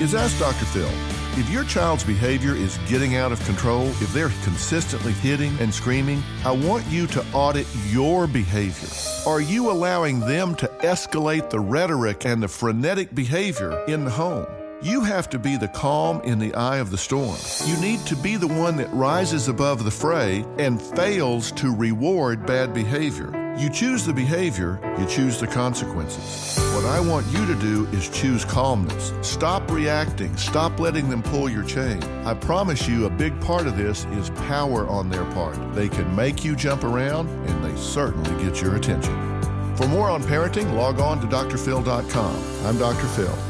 Is Ask Dr. Phil. If your child's behavior is getting out of control, if they're consistently hitting and screaming, I want you to audit your behavior. Are you allowing them to escalate the rhetoric and the frenetic behavior in the home? You have to be the calm in the eye of the storm. You need to be the one that rises above the fray and fails to reward bad behavior. You choose the behavior, you choose the consequences. What I want you to do is choose calmness. Stop reacting, stop letting them pull your chain. I promise you, a big part of this is power on their part. They can make you jump around, and they certainly get your attention. For more on parenting, log on to drphil.com. I'm Dr. Phil.